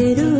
ضرور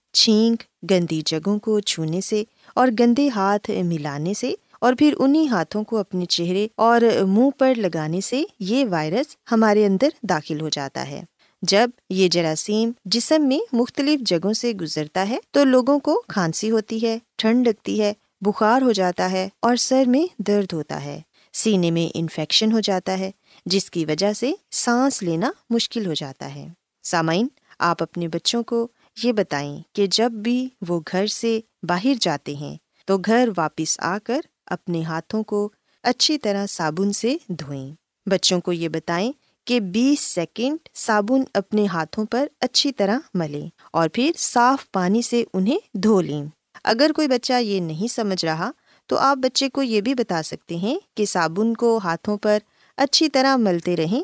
چھینک، گندی جگہوں کو چھونے سے اور گندے ہاتھ ملانے سے اور پھر انہیں ہاتھوں کو اپنے چہرے اور منہ پر لگانے سے یہ وائرس ہمارے اندر داخل ہو جاتا ہے۔ جب یہ جراثیم جسم میں مختلف جگہوں سے گزرتا ہے تو لوگوں کو کھانسی ہوتی ہے، ٹھنڈ لگتی ہے، بخار ہو جاتا ہے اور سر میں درد ہوتا ہے۔ سینے میں انفیکشن ہو جاتا ہے، جس کی وجہ سے سانس لینا مشکل ہو جاتا ہے۔ سامعین، آپ اپنے بچوں کو یہ بتائیں کہ جب بھی وہ گھر سے باہر جاتے ہیں تو گھر واپس آ کر اپنے ہاتھوں کو اچھی طرح صابن سے دھوئیں۔ بچوں کو یہ بتائیں کہ بیس سیکنڈ صابن اپنے ہاتھوں پر اچھی طرح ملیں اور پھر صاف پانی سے انہیں دھو لیں۔ اگر کوئی بچہ یہ نہیں سمجھ رہا تو آپ بچے کو یہ بھی بتا سکتے ہیں کہ صابن کو ہاتھوں پر اچھی طرح ملتے رہیں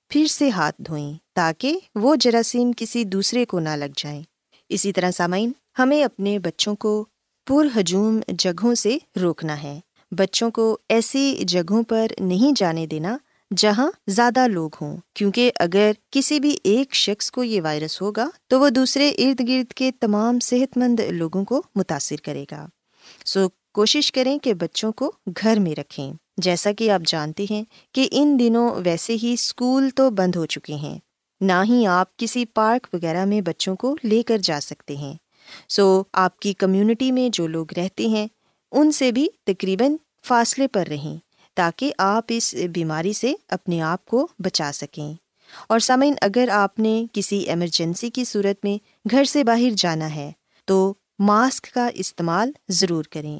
پھر سے ہاتھ دھوئیں تاکہ وہ جراثیم کسی دوسرے کو نہ لگ جائیں۔ اسی طرح سامعین، ہمیں اپنے بچوں کو پر ہجوم جگہوں سے روکنا ہے۔ بچوں کو ایسی جگہوں پر نہیں جانے دینا جہاں زیادہ لوگ ہوں، کیونکہ اگر کسی بھی ایک شخص کو یہ وائرس ہوگا تو وہ دوسرے ارد گرد کے تمام صحت مند لوگوں کو متاثر کرے گا۔ سو کوشش کریں کہ بچوں کو گھر میں رکھیں۔ جیسا کہ آپ جانتے ہیں کہ ان دنوں ویسے ہی اسکول تو بند ہو چکے ہیں۔ نہ ہی آپ کسی پارک وغیرہ میں بچوں کو لے کر جا سکتے ہیں۔ سو آپ کی کمیونٹی میں جو لوگ رہتے ہیں، ان سے بھی تقریباً فاصلے پر رہیں تاکہ آپ اس بیماری سے اپنے آپ کو بچا سکیں۔ اور سامعین، اگر آپ نے کسی ایمرجنسی کی صورت میں گھر سے باہر جانا ہے، تو ماسک کا استعمال ضرور کریں۔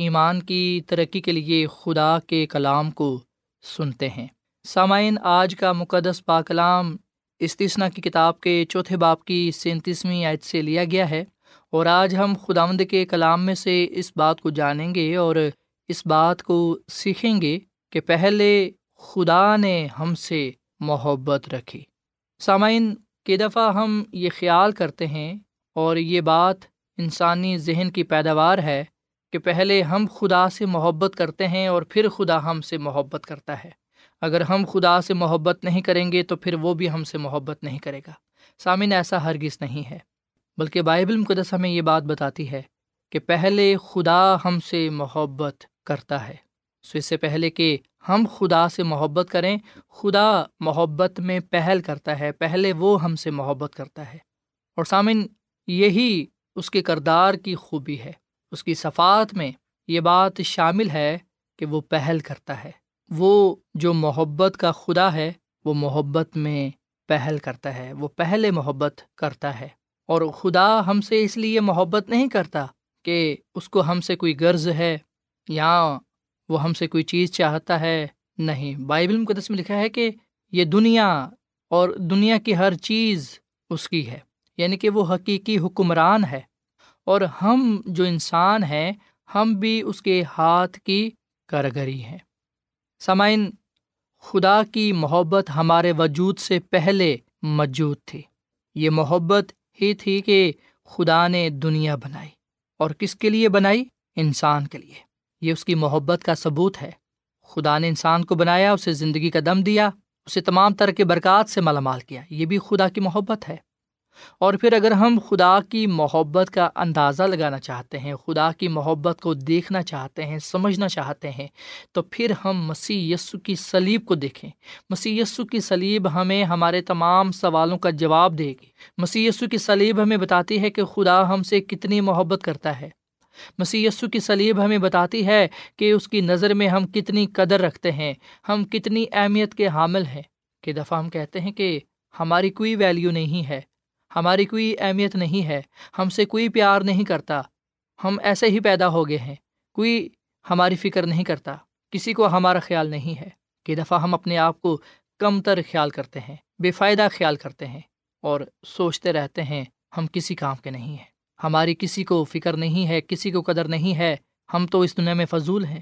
ایمان کی ترقی کے لیے خدا کے کلام کو سنتے ہیں۔ سامعین، آج کا مقدس پاکلام استثنا کی کتاب کے چوتھے باپ کی سینتیسویں آیت سے لیا گیا ہے اور آج ہم خداوند کے کلام میں سے اس بات کو جانیں گے اور اس بات کو سیکھیں گے کہ پہلے خدا نے ہم سے محبت رکھی۔ سامعین کی دفعہ ہم یہ خیال کرتے ہیں اور یہ بات انسانی ذہن کی پیداوار ہے کہ پہلے ہم خدا سے محبت کرتے ہیں اور پھر خدا ہم سے محبت کرتا ہے۔ اگر ہم خدا سے محبت نہیں کریں گے تو پھر وہ بھی ہم سے محبت نہیں کرے گا۔ سامعین، ایسا ہرگز نہیں ہے۔ بلکہ بائبل مقدس ہمیں یہ بات بتاتی ہے کہ پہلے خدا ہم سے محبت کرتا ہے۔ سو اس سے پہلے کہ ہم خدا سے محبت کریں، خدا محبت میں پہل کرتا ہے، پہلے وہ ہم سے محبت کرتا ہے۔ اور سامن یہی اس کے کردار کی خوبی ہے۔ اس کی صفات میں یہ بات شامل ہے کہ وہ پہل کرتا ہے۔ وہ جو محبت کا خدا ہے، وہ محبت میں پہل کرتا ہے، وہ پہلے محبت کرتا ہے۔ اور خدا ہم سے اس لیے محبت نہیں کرتا کہ اس کو ہم سے کوئی غرض ہے یا وہ ہم سے کوئی چیز چاہتا ہے۔ نہیں، بائبل مقدس میں لکھا ہے کہ یہ دنیا اور دنیا کی ہر چیز اس کی ہے یعنی کہ وہ حقیقی حکمران ہے۔ اور ہم جو انسان ہیں، ہم بھی اس کے ہاتھ کی کارگری ہیں۔ سامعین، خدا کی محبت ہمارے وجود سے پہلے موجود تھی۔ یہ محبت ہی تھی کہ خدا نے دنیا بنائی۔ اور کس کے لیے بنائی؟ انسان کے لیے۔ یہ اس کی محبت کا ثبوت ہے۔ خدا نے انسان کو بنایا، اسے زندگی کا دم دیا، اسے تمام طرح کے برکات سے مالا مال کیا۔ یہ بھی خدا کی محبت ہے۔ اور پھر اگر ہم خدا کی محبت کا اندازہ لگانا چاہتے ہیں، خدا کی محبت کو دیکھنا چاہتے ہیں، سمجھنا چاہتے ہیں، تو پھر ہم مسیح یسو کی سلیب کو دیکھیں۔ مسیح یسو کی سلیب ہمیں ہمارے تمام سوالوں کا جواب دے گی۔ مسیح یسو کی سلیب ہمیں بتاتی ہے کہ خدا ہم سے کتنی محبت کرتا ہے۔ مسیح یسو کی سلیب ہمیں بتاتی ہے کہ اس کی نظر میں ہم کتنی قدر رکھتے ہیں، ہم کتنی اہمیت کے حامل ہیں۔ کہ دفعہ ہم کہتے ہیں کہ ہماری کوئی ویلیو نہیں ہے۔ ہماری کوئی اہمیت نہیں ہے، ہم سے کوئی پیار نہیں کرتا۔ ہم ایسے ہی پیدا ہو گئے ہیں۔ کوئی ہماری فکر نہیں کرتا۔ کسی کو ہمارا خیال نہیں ہے کہ دفعہ ہم اپنے آپ کو کم تر خیال کرتے ہیں، بے فائدہ خیال کرتے ہیں اور سوچتے رہتے ہیں، ہم کسی کام کے نہیں ہیں۔ ہماری کسی کو فکر نہیں ہے، کسی کو قدر نہیں ہے۔ ہم تو اس دنیا میں فضول ہیں۔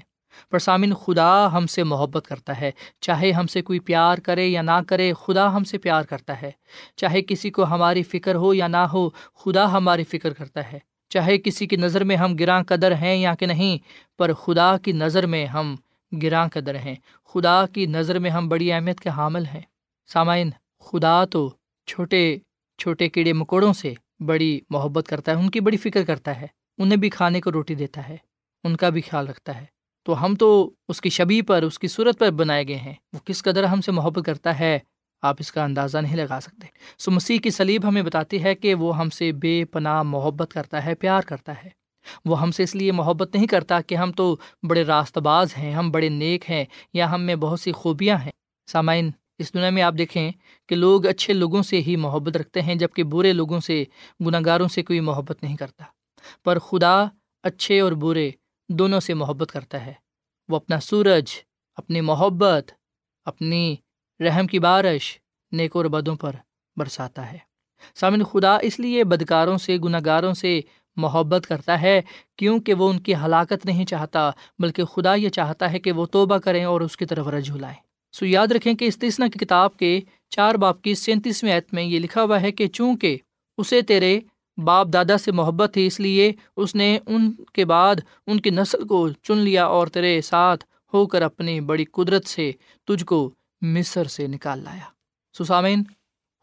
پر سامن خدا ہم سے محبت کرتا ہے۔ چاہے ہم سے کوئی پیار کرے یا نہ کرے، خدا ہم سے پیار کرتا ہے۔ چاہے کسی کو ہماری فکر ہو یا نہ ہو، خدا ہماری فکر کرتا ہے۔ چاہے کسی کی نظر میں ہم گراں قدر ہیں یا کہ نہیں، پر خدا کی نظر میں ہم گراں قدر ہیں۔ خدا کی نظر میں ہم بڑی اہمیت کے حامل ہیں۔ سامعین، خدا تو چھوٹے چھوٹے کیڑے مکوڑوں سے بڑی محبت کرتا ہے، ان کی بڑی فکر کرتا ہے۔ انہیں بھی کھانے کو روٹی دیتا ہے، ان کا بھی خیال رکھتا ہے۔ تو ہم تو اس کی شبی پر، اس کی صورت پر بنائے گئے ہیں۔ وہ کس قدر ہم سے محبت کرتا ہے، آپ اس کا اندازہ نہیں لگا سکتے۔ سو مسیح کی سلیب ہمیں بتاتی ہے کہ وہ ہم سے بے پناہ محبت کرتا ہے، پیار کرتا ہے۔ وہ ہم سے اس لیے محبت نہیں کرتا کہ ہم تو بڑے راست باز ہیں، ہم بڑے نیک ہیں یا ہم میں بہت سی خوبیاں ہیں۔ سامعین، اس دنیا میں آپ دیکھیں کہ لوگ اچھے لوگوں سے ہی محبت رکھتے ہیں جبکہ برے لوگوں سے گناہ گاروں سے کوئی محبت نہیں کرتا۔ پر خدا اچھے اور برے دونوں سے محبت کرتا ہے۔ وہ اپنا سورج، اپنی محبت، اپنی رحم کی بارش نیک اور بدوں پر برساتا ہے۔ سامن خدا اس لیے بدکاروں سے گناہ گاروں سے محبت کرتا ہے کیونکہ وہ ان کی ہلاکت نہیں چاہتا، بلکہ خدا یہ چاہتا ہے کہ وہ توبہ کریں اور اس کی طرف رجوع لائیں۔ سو یاد رکھیں کہ استثنا کی کتاب کے چار باپ کی سینتیسویں عیت میں یہ لکھا ہوا ہے کہ چونکہ اسے تیرے باپ دادا سے محبت تھی، اس لیے اس نے ان کے بعد ان کی نسل کو چن لیا اور تیرے ساتھ ہو کر اپنی بڑی قدرت سے تجھ کو مصر سے نکال لایا۔ سسامین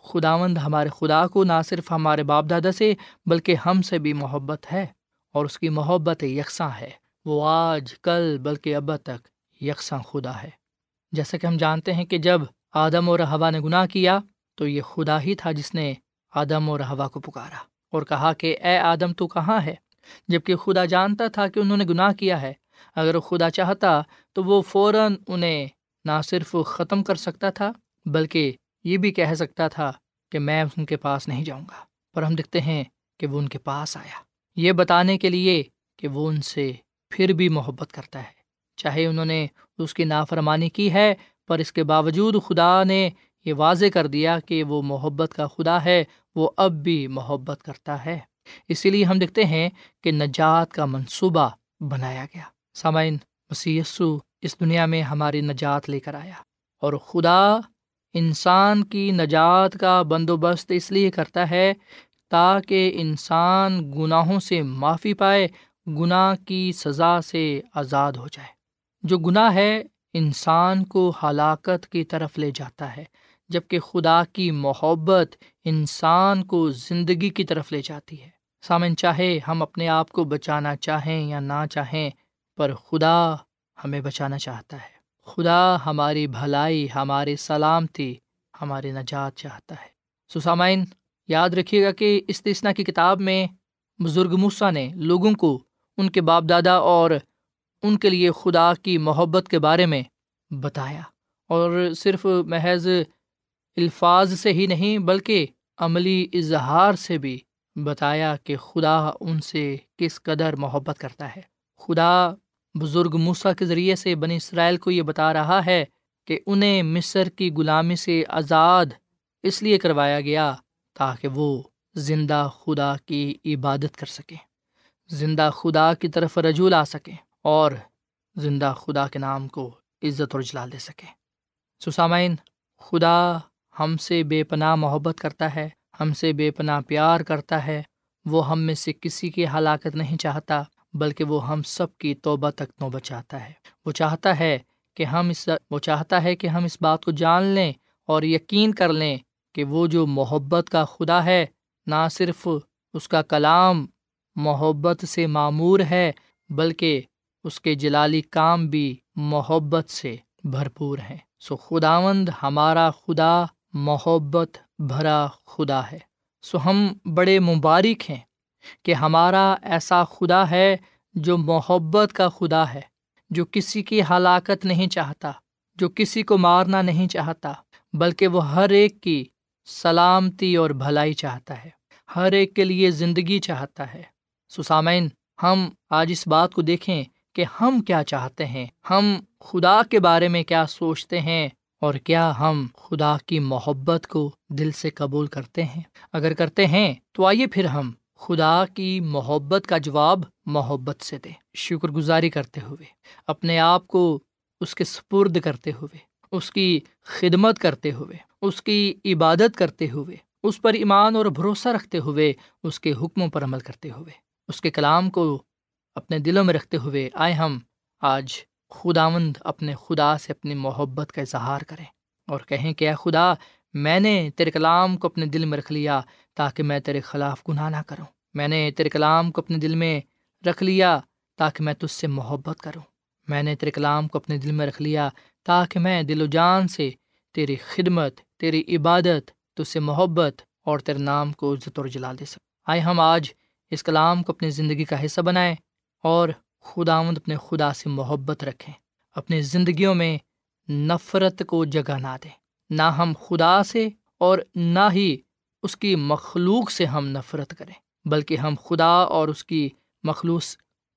خداوند ہمارے خدا کو نہ صرف ہمارے باپ دادا سے بلکہ ہم سے بھی محبت ہے اور اس کی محبت یکساں ہے۔ وہ آج، کل، بلکہ اب تک یکساں خدا ہے۔ جیسا کہ ہم جانتے ہیں کہ جب آدم اور ہوا نے گناہ کیا تو یہ خدا ہی تھا جس نے آدم اور ہوا کو پکارا۔ اور کہا کہ، اے آدم، تو کہاں ہے؟ جبکہ خدا جانتا تھا کہ انہوں نے گناہ کیا ہے، اگر خدا چاہتا تو وہ فوراً انہیں نہ صرف ختم کر سکتا تھا، بلکہ یہ بھی کہہ سکتا تھا کہ میں ان کے پاس نہیں جاؤں گا۔ پر ہم دیکھتے ہیں کہ وہ ان کے پاس آیا۔ یہ بتانے کے لیے کہ وہ ان سے پھر بھی محبت کرتا ہے۔ چاہے انہوں نے اس کی نافرمانی کی ہے، پر اس کے باوجود خدا نے یہ واضح کر دیا کہ وہ محبت کا خدا ہے، وہ اب بھی محبت کرتا ہے۔ اسی لیے ہم دیکھتے ہیں کہ نجات کا منصوبہ بنایا گیا۔ سامعین مسی اس دنیا میں ہماری نجات لے کر آیا اور خدا انسان کی نجات کا بندوبست اس لیے کرتا ہے تاکہ انسان گناہوں سے معافی پائے، گناہ کی سزا سے آزاد ہو جائے۔ جو گناہ ہے، انسان کو ہلاکت کی طرف لے جاتا ہے۔ جبکہ خدا کی محبت انسان کو زندگی کی طرف لے جاتی ہے۔ سامن چاہے ہم اپنے آپ کو بچانا چاہیں یا نہ چاہیں، پر خدا ہمیں بچانا چاہتا ہے۔ خدا ہماری بھلائی ہماری سلامتی، ہماری نجات چاہتا ہے۔ سسامین یاد رکھیے گا کہ استثنا کی کتاب میں بزرگ موسا نے لوگوں کو ان کے باپ دادا اور ان کے لیے خدا کی محبت کے بارے میں بتایا۔ اور صرف محض الفاظ سے ہی نہیں بلکہ عملی اظہار سے بھی بتایا کہ خدا ان سے کس قدر محبت کرتا ہے۔ خدا بزرگ موسا کے ذریعے سے بنی اسرائیل کو یہ بتا رہا ہے کہ انہیں مصر کی غلامی سے آزاد اس لیے کروایا گیا تاکہ وہ زندہ خدا کی عبادت کر سکیں۔ زندہ خدا کی طرف رجوع لا سکیں اور زندہ خدا کے نام کو عزت اور جلال دے سکیں۔ سسامین خدا ہم سے بے پناہ محبت کرتا ہے، ہم سے بے پناہ پیار کرتا ہے۔ وہ ہم میں سے کسی کی ہلاکت نہیں چاہتا، بلکہ وہ ہم سب کی توبہ تک نوبت چاہتا ہے۔ وہ چاہتا ہے کہ ہم اس، وہ چاہتا ہے کہ ہم اس بات کو جان لیں اور یقین کر لیں کہ وہ جو محبت کا خدا ہے، نہ صرف اس کا کلام محبت سے معمور ہے، بلکہ اس کے جلالی کام بھی محبت سے بھرپور ہیں۔ سو خداوند ہمارا خدا محبت بھرا خدا ہے۔ سو ہم بڑے مبارک ہیں کہ ہمارا ایسا خدا ہے جو محبت کا خدا ہے، جو کسی کی ہلاکت نہیں چاہتا، جو کسی کو مارنا نہیں چاہتا، بلکہ وہ ہر ایک کی سلامتی اور بھلائی چاہتا ہے، ہر ایک کے لیے زندگی چاہتا ہے۔ سسامین ہم آج اس بات کو دیکھیں کہ ہم کیا چاہتے ہیں، ہم خدا کے بارے میں کیا سوچتے ہیں اور کیا ہم خدا کی محبت کو دل سے قبول کرتے ہیں؟ اگر کرتے ہیں، تو آئیے پھر ہم خدا کی محبت کا جواب محبت سے دیں۔ شکر گزاری کرتے ہوئے، اپنے آپ کو اس کے سپرد کرتے ہوئے، اس کی خدمت کرتے ہوئے، اس کی عبادت کرتے ہوئے، اس پر ایمان اور بھروسہ رکھتے ہوئے، اس کے حکموں پر عمل کرتے ہوئے، اس کے کلام کو اپنے دلوں میں رکھتے ہوئے آئے ہم آج خداوند اپنے خدا سے اپنی محبت کا اظہار کریں اور کہیں کہ اے خدا، میں نے تیرے کلام کو اپنے دل میں رکھ لیا تاکہ میں تیرے خلاف گناہ نہ کروں۔ میں نے تیرے کلام کو اپنے دل میں رکھ لیا تاکہ میں تجھ سے محبت کروں۔ میں نے تیرے کلام کو اپنے دل میں رکھ لیا تاکہ میں دل و جان سے تیری خدمت، تیری عبادت، تجھ سے محبت اور تیرے نام کو عزت اور جلا دے سکوں۔ آئے ہم آج اس کلام کو اپنی زندگی کا حصہ بنائیں اور خدا آمد اپنے خدا سے محبت رکھیں، اپنی زندگیوں میں نفرت کو جگہ نہ دیں۔ نہ ہم خدا سے اور نہ ہی اس کی مخلوق سے ہم نفرت کریں، بلکہ ہم خدا اور اس کی مخلوص،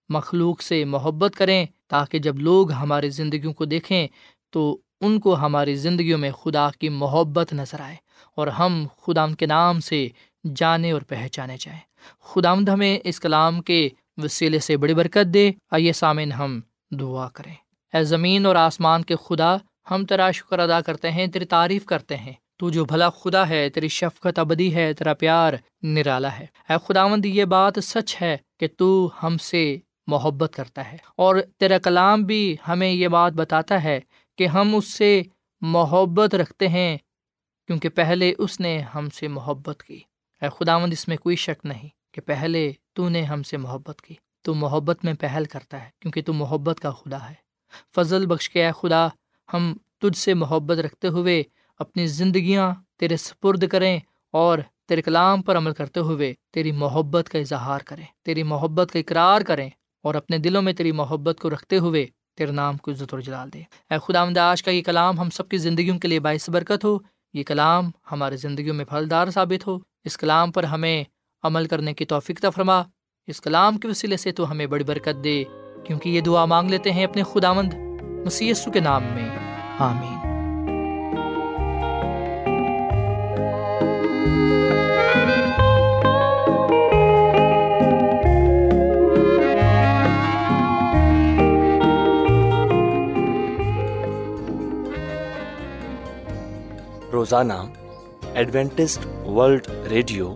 مخلوق سے محبت کریں تاکہ جب لوگ ہماری زندگیوں کو دیکھیں تو ان کو ہماری زندگیوں میں خدا کی محبت نظر آئے اور ہم خدا کے نام سے جانے اور پہچانے جائیں۔ خدا ہمیں اس کلام کے وسیلے سے بڑی برکت دے۔ آئیے سامن ہم دعا کریں۔ اے زمین اور آسمان کے خدا، ہم تیرا شکر ادا کرتے ہیں، تیری تعریف کرتے ہیں۔ تو جو بھلا خدا ہے، تیری شفقت ابدی ہے، تیرا پیار نرالا ہے۔ اے خداوند، یہ بات سچ ہے کہ تو ہم سے محبت کرتا ہے۔ اور تیرا کلام بھی ہمیں یہ بات بتاتا ہے کہ ہم اس سے محبت رکھتے ہیں، کیونکہ پہلے اس نے ہم سے محبت کی۔ اے خداوند، اس میں کوئی شک نہیں کہ پہلے تو نے ہم سے محبت کی۔ تو محبت میں پہل کرتا ہے، کیونکہ تو محبت کا خدا ہے۔ فضل بخش کے اے خدا، ہم تجھ سے محبت رکھتے ہوئے اپنی زندگیاں تیرے سپرد کریں اور تیرے کلام پر عمل کرتے ہوئے تیری محبت کا اظہار کریں، تیری محبت کا اقرار کریں اور اپنے دلوں میں تیری محبت کو رکھتے ہوئے تیرے نام کو عزت اور جلال دے اے خدا آج کا یہ کلام ہم سب کی زندگیوں کے لیے باعث برکت ہو۔ یہ کلام ہمارے زندگیوں میں پھلدار ثابت ہو۔ اس کلام پر ہمیں عمل کرنے کی توفیق فرما۔ اس کلام کے وسیلے سے تو ہمیں بڑی برکت دے، کیونکہ یہ دعا مانگ لیتے ہیں اپنے خداوند مسی کے نام میں۔ آمین۔ روزانہ ایڈوینٹسٹ ورلڈ ریڈیو